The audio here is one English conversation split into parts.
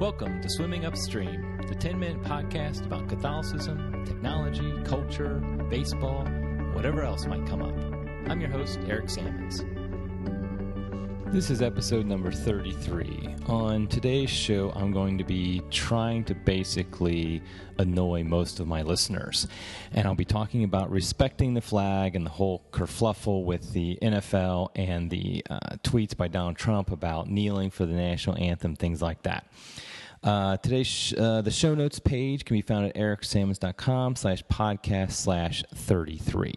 Welcome to Swimming Upstream, the 10 minute podcast about Catholicism, technology, culture, baseball, whatever else might come up. I'm your host, Eric Sammons. This is episode number 33. On today's show, I'm going to be trying to basically annoy most of my listeners. And I'll be talking about respecting the flag and the whole kerfluffle with the NFL and the uh, tweets by Donald Trump about kneeling for the national anthem, things like that. Uh, today's sh- uh, the show notes page can be found at ericsammons.com slash podcast slash 33.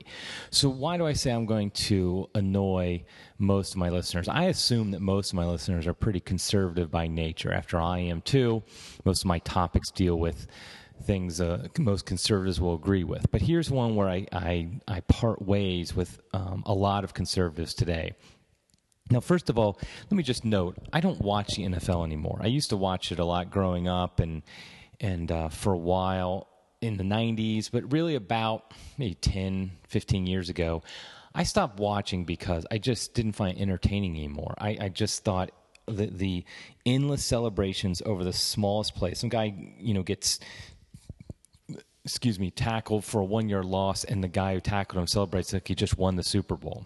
So why do I say I'm going to annoy most of my listeners? I assume that most of my listeners are pretty conservative by nature. After all, I am too, most of my topics deal with things uh, most conservatives will agree with. But here's one where I, I, I part ways with um, a lot of conservatives today. Now, first of all, let me just note I don't watch the NFL anymore. I used to watch it a lot growing up and, and uh, for a while in the 90s, but really about maybe 10, 15 years ago, I stopped watching because I just didn't find it entertaining anymore. I, I just thought the, the endless celebrations over the smallest play. Some guy, you know, gets excuse me, tackled for a one yard loss, and the guy who tackled him celebrates like he just won the Super Bowl.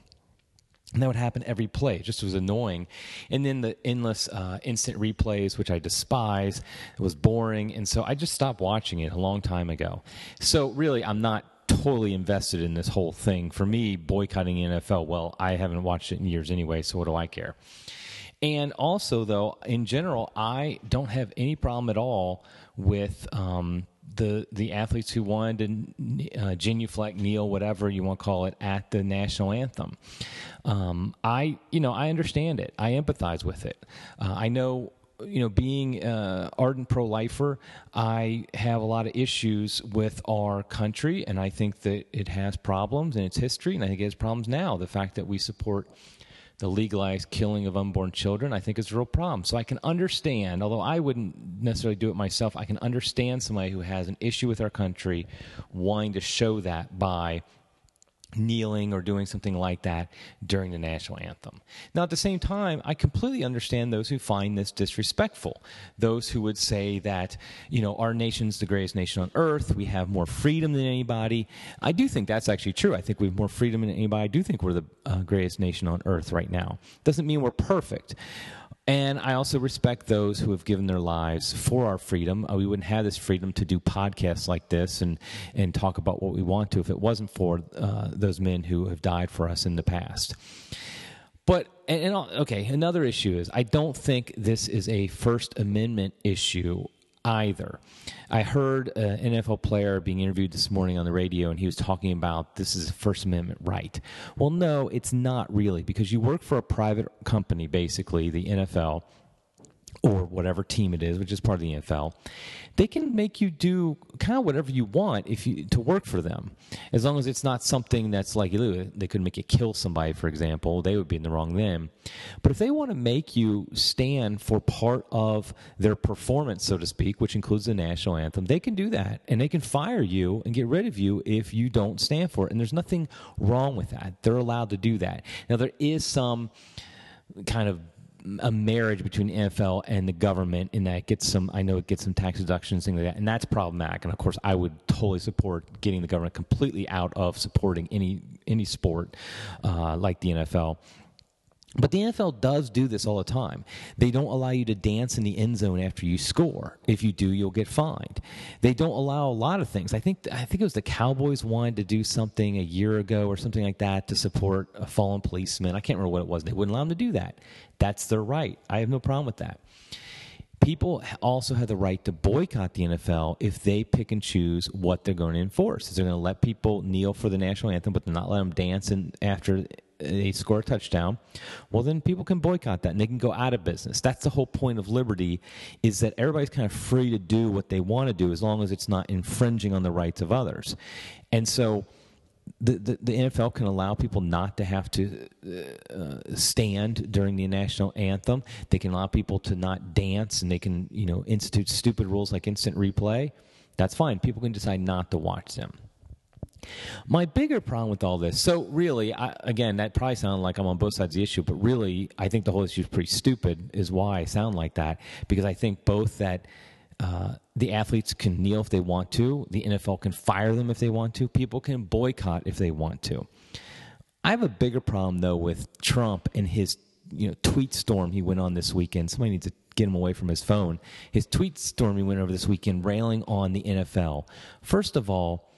And that would happen every play. It just was annoying. And then the endless uh, instant replays, which I despise, it was boring. And so I just stopped watching it a long time ago. So really, I'm not totally invested in this whole thing. For me, boycotting NFL, well, I haven't watched it in years anyway, so what do I care? And also, though, in general, I don't have any problem at all with. Um, the the athletes who wanted to uh, genuflect, kneel, whatever you want to call it, at the national anthem. Um, I you know I understand it. I empathize with it. Uh, I know you know, being uh, ardent pro lifer, I have a lot of issues with our country, and I think that it has problems in its history, and I think it has problems now. The fact that we support the legalized killing of unborn children, I think is a real problem. So I can understand, although I wouldn't necessarily do it myself, I can understand somebody who has an issue with our country wanting to show that by kneeling or doing something like that during the national anthem. Now, at the same time, I completely understand those who find this disrespectful. Those who would say that, you know, our nation's the greatest nation on earth, we have more freedom than anybody. I do think that's actually true. I think we have more freedom than anybody. I do think we're the uh, greatest nation on earth right now. Doesn't mean we're perfect. And I also respect those who have given their lives for our freedom. Uh, we wouldn't have this freedom to do podcasts like this and, and talk about what we want to if it wasn't for uh, those men who have died for us in the past. But, and, and, okay, another issue is I don't think this is a First Amendment issue either. I heard an NFL player being interviewed this morning on the radio, and he was talking about this is a First Amendment right. Well, no, it's not really, because you work for a private company, basically, the NFL or whatever team it is, which is part of the NFL, they can make you do kind of whatever you want if you to work for them, as long as it's not something that's like they could make you kill somebody, for example. They would be in the wrong then. But if they want to make you stand for part of their performance, so to speak, which includes the national anthem, they can do that, and they can fire you and get rid of you if you don't stand for it. And there's nothing wrong with that. They're allowed to do that. Now there is some kind of a marriage between NFL and the government in that gets some I know it gets some tax deductions things like that and that's problematic. And of course I would totally support getting the government completely out of supporting any any sport uh, like the NFL but the NFL does do this all the time. They don't allow you to dance in the end zone after you score. If you do, you'll get fined. They don't allow a lot of things. I think I think it was the Cowboys wanted to do something a year ago or something like that to support a fallen policeman. I can't remember what it was. They wouldn't allow them to do that. That's their right. I have no problem with that. People also have the right to boycott the NFL if they pick and choose what they're going to enforce. Is they're going to let people kneel for the national anthem, but not let them dance and after they score a touchdown, well then people can boycott that and they can go out of business. That's the whole point of liberty is that everybody's kind of free to do what they want to do as long as it's not infringing on the rights of others. And so the, the, the NFL can allow people not to have to uh, stand during the national anthem. They can allow people to not dance, and they can you know institute stupid rules like instant replay. That's fine. People can decide not to watch them. My bigger problem with all this, so really, I, again, that probably sounds like I'm on both sides of the issue, but really, I think the whole issue is pretty stupid, is why I sound like that, because I think both that uh, the athletes can kneel if they want to, the NFL can fire them if they want to, people can boycott if they want to. I have a bigger problem, though, with Trump and his you know tweet storm he went on this weekend. Somebody needs to get him away from his phone. His tweet storm he went over this weekend railing on the NFL. First of all,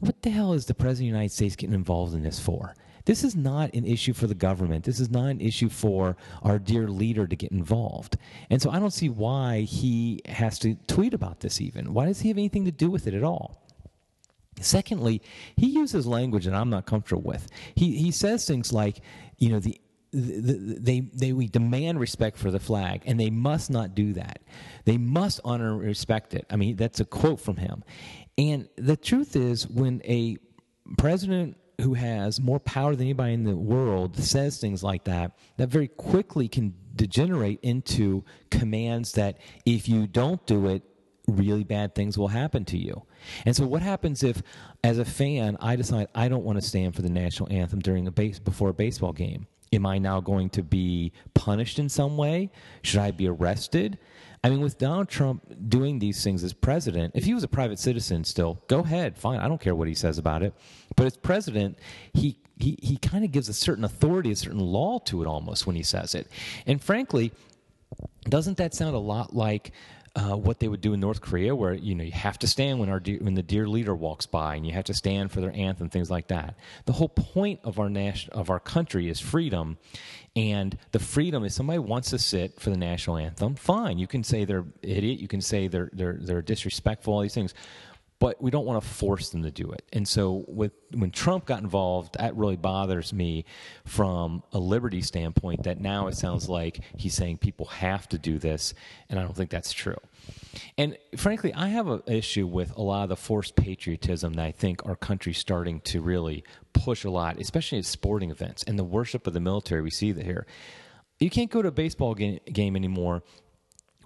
what the hell is the President of the United States getting involved in this for? This is not an issue for the government. This is not an issue for our dear leader to get involved. And so I don't see why he has to tweet about this even. Why does he have anything to do with it at all? Secondly, he uses language that I'm not comfortable with. He, he says things like, you know, the they, they we demand respect for the flag, and they must not do that. They must honor and respect it. I mean, that's a quote from him. And the truth is, when a president who has more power than anybody in the world says things like that, that very quickly can degenerate into commands that if you don't do it, really bad things will happen to you. And so, what happens if, as a fan, I decide I don't want to stand for the national anthem during a base before a baseball game? Am I now going to be punished in some way? Should I be arrested? I mean, with Donald Trump doing these things as president, if he was a private citizen still, go ahead, fine. I don't care what he says about it. But as president, he he, he kind of gives a certain authority, a certain law to it almost when he says it. And frankly, doesn't that sound a lot like uh, what they would do in North Korea, where you know you have to stand when our dear, when the dear leader walks by, and you have to stand for their anthem, things like that. The whole point of our national of our country is freedom, and the freedom is somebody wants to sit for the national anthem. Fine, you can say they're idiot, you can say they're they're they're disrespectful, all these things but we don't want to force them to do it. And so, with when Trump got involved, that really bothers me from a liberty standpoint. That now it sounds like he's saying people have to do this, and I don't think that's true. And frankly, I have an issue with a lot of the forced patriotism that I think our country's starting to really push a lot, especially at sporting events and the worship of the military. We see here. You can't go to a baseball game, game anymore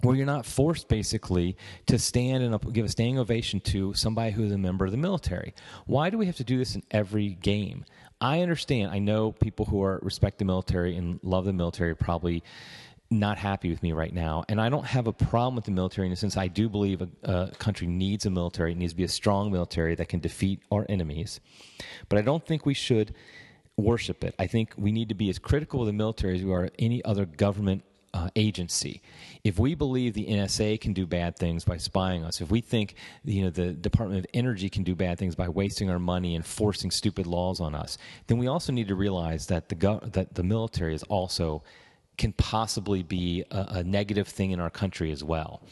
where you're not forced basically to stand and give a standing ovation to somebody who is a member of the military. Why do we have to do this in every game? I understand. I know people who are respect the military and love the military are probably not happy with me right now. And I don't have a problem with the military in the sense I do believe a, a, country needs a military. It needs to be a strong military that can defeat our enemies. But I don't think we should worship it. I think we need to be as critical of the military as we are any other government uh, agency. If we believe the NSA can do bad things by spying us, if we think you know the Department of Energy can do bad things by wasting our money and forcing stupid laws on us, then we also need to realize that the go- that the military is also can possibly be a, a negative thing in our country as well.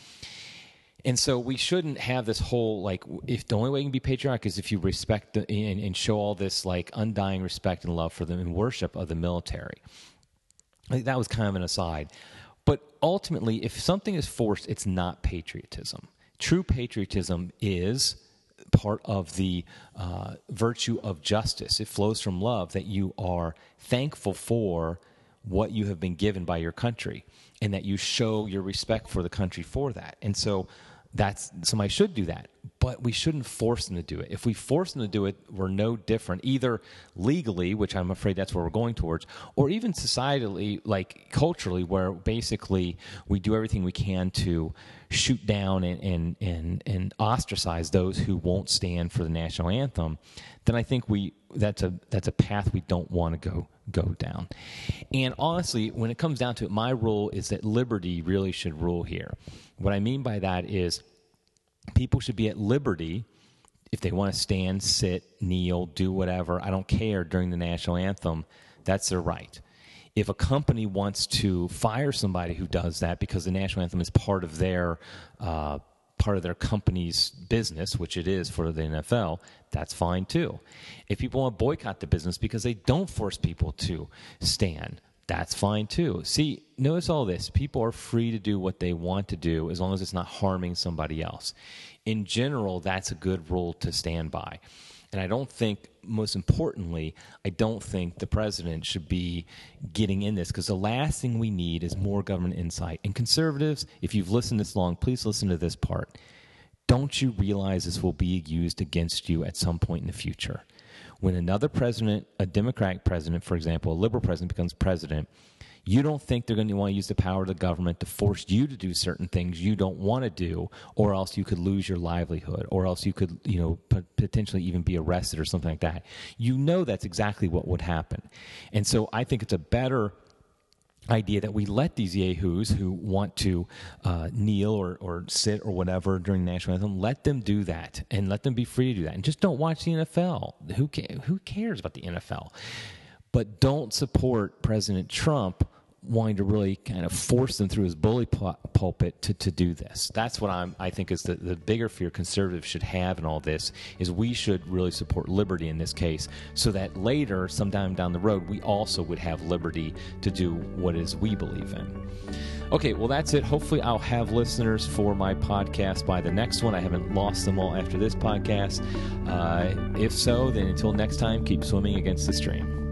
And so we shouldn't have this whole like if the only way you can be patriotic is if you respect the, and, and show all this like undying respect and love for them and worship of the military. That was kind of an aside. But ultimately, if something is forced, it's not patriotism. True patriotism is part of the uh, virtue of justice. It flows from love that you are thankful for what you have been given by your country and that you show your respect for the country for that. And so that's somebody should do that but we shouldn't force them to do it. If we force them to do it we're no different either legally which i'm afraid that's where we're going towards or even societally like culturally where basically we do everything we can to shoot down and and and, and ostracize those who won't stand for the national anthem then i think we that's a that's a path we don't want to go go down. And honestly when it comes down to it my rule is that liberty really should rule here. What I mean by that is people should be at liberty if they want to stand, sit, kneel, do whatever. I don't care during the national anthem. That's their right. If a company wants to fire somebody who does that because the national anthem is part of their uh, part of their company's business, which it is for the NFL, that's fine too. If people want to boycott the business because they don't force people to stand, that's fine too. See, notice all this. People are free to do what they want to do as long as it's not harming somebody else. In general, that's a good rule to stand by. And I don't think, most importantly, I don't think the president should be getting in this because the last thing we need is more government insight. And conservatives, if you've listened this long, please listen to this part. don't you realize this will be used against you at some point in the future? When another president, a Democratic president, for example, a liberal president becomes president, you don't think they're going to want to use the power of the government to force you to do certain things you don't want to do, or else you could lose your livelihood, or else you could, you know, potentially even be arrested or something like that. You know that's exactly what would happen. And so I think it's a better idea that we let these yahoos who want to uh, kneel or, or sit or whatever during the national anthem, let them do that and let them be free to do that. And just don't watch the NFL. Who, ca- who cares about the NFL? But don't support President Trump wanting to really kind of force them through his bully pulpit to, to do this. That's what I'm, I think is the, the bigger fear conservatives should have in all this is we should really support liberty in this case so that later, sometime down the road, we also would have liberty to do what is we believe in. Okay, well, that's it. Hopefully, I'll have listeners for my podcast by the next one. I haven't lost them all after this podcast. Uh, if so, then until next time, keep swimming against the stream.